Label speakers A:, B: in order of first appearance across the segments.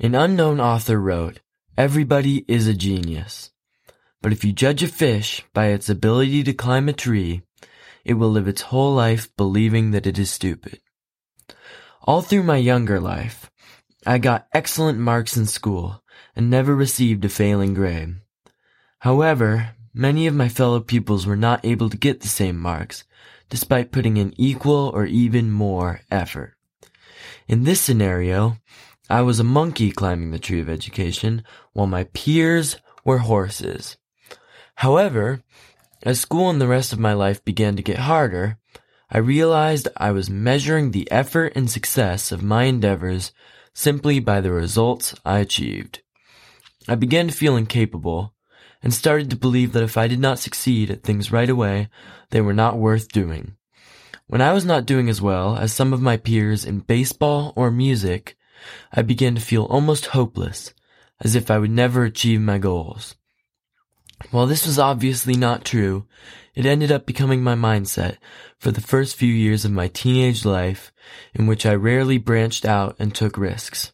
A: An unknown author wrote, Everybody is a genius. But if you judge a fish by its ability to climb a tree, it will live its whole life believing that it is stupid. All through my younger life, I got excellent marks in school and never received a failing grade. However, many of my fellow pupils were not able to get the same marks, despite putting in equal or even more effort. In this scenario, I was a monkey climbing the tree of education, while my peers were horses. However, as school and the rest of my life began to get harder, I realized I was measuring the effort and success of my endeavors simply by the results I achieved. I began to feel incapable and started to believe that if I did not succeed at things right away, they were not worth doing. When I was not doing as well as some of my peers in baseball or music, I began to feel almost hopeless, as if I would never achieve my goals. While this was obviously not true, it ended up becoming my mindset for the first few years of my teenage life in which I rarely branched out and took risks.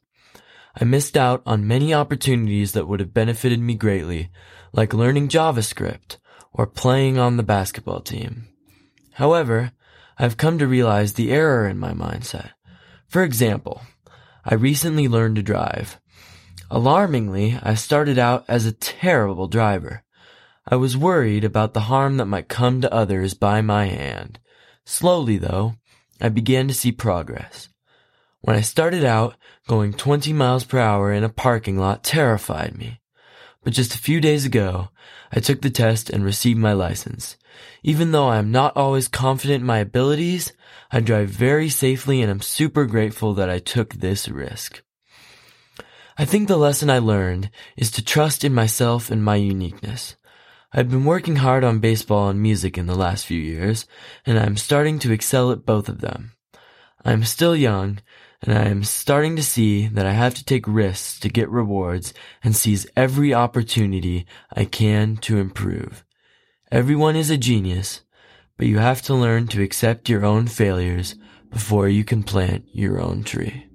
A: I missed out on many opportunities that would have benefited me greatly, like learning JavaScript or playing on the basketball team. However, I've come to realize the error in my mindset. For example, I recently learned to drive. Alarmingly, I started out as a terrible driver. I was worried about the harm that might come to others by my hand. Slowly, though, I began to see progress. When I started out, going 20 miles per hour in a parking lot terrified me. But just a few days ago, I took the test and received my license. Even though I am not always confident in my abilities, I drive very safely and I'm super grateful that I took this risk. I think the lesson I learned is to trust in myself and my uniqueness. I've been working hard on baseball and music in the last few years, and I'm starting to excel at both of them. I'm still young, and I am starting to see that I have to take risks to get rewards and seize every opportunity I can to improve. Everyone is a genius, but you have to learn to accept your own failures before you can plant your own tree.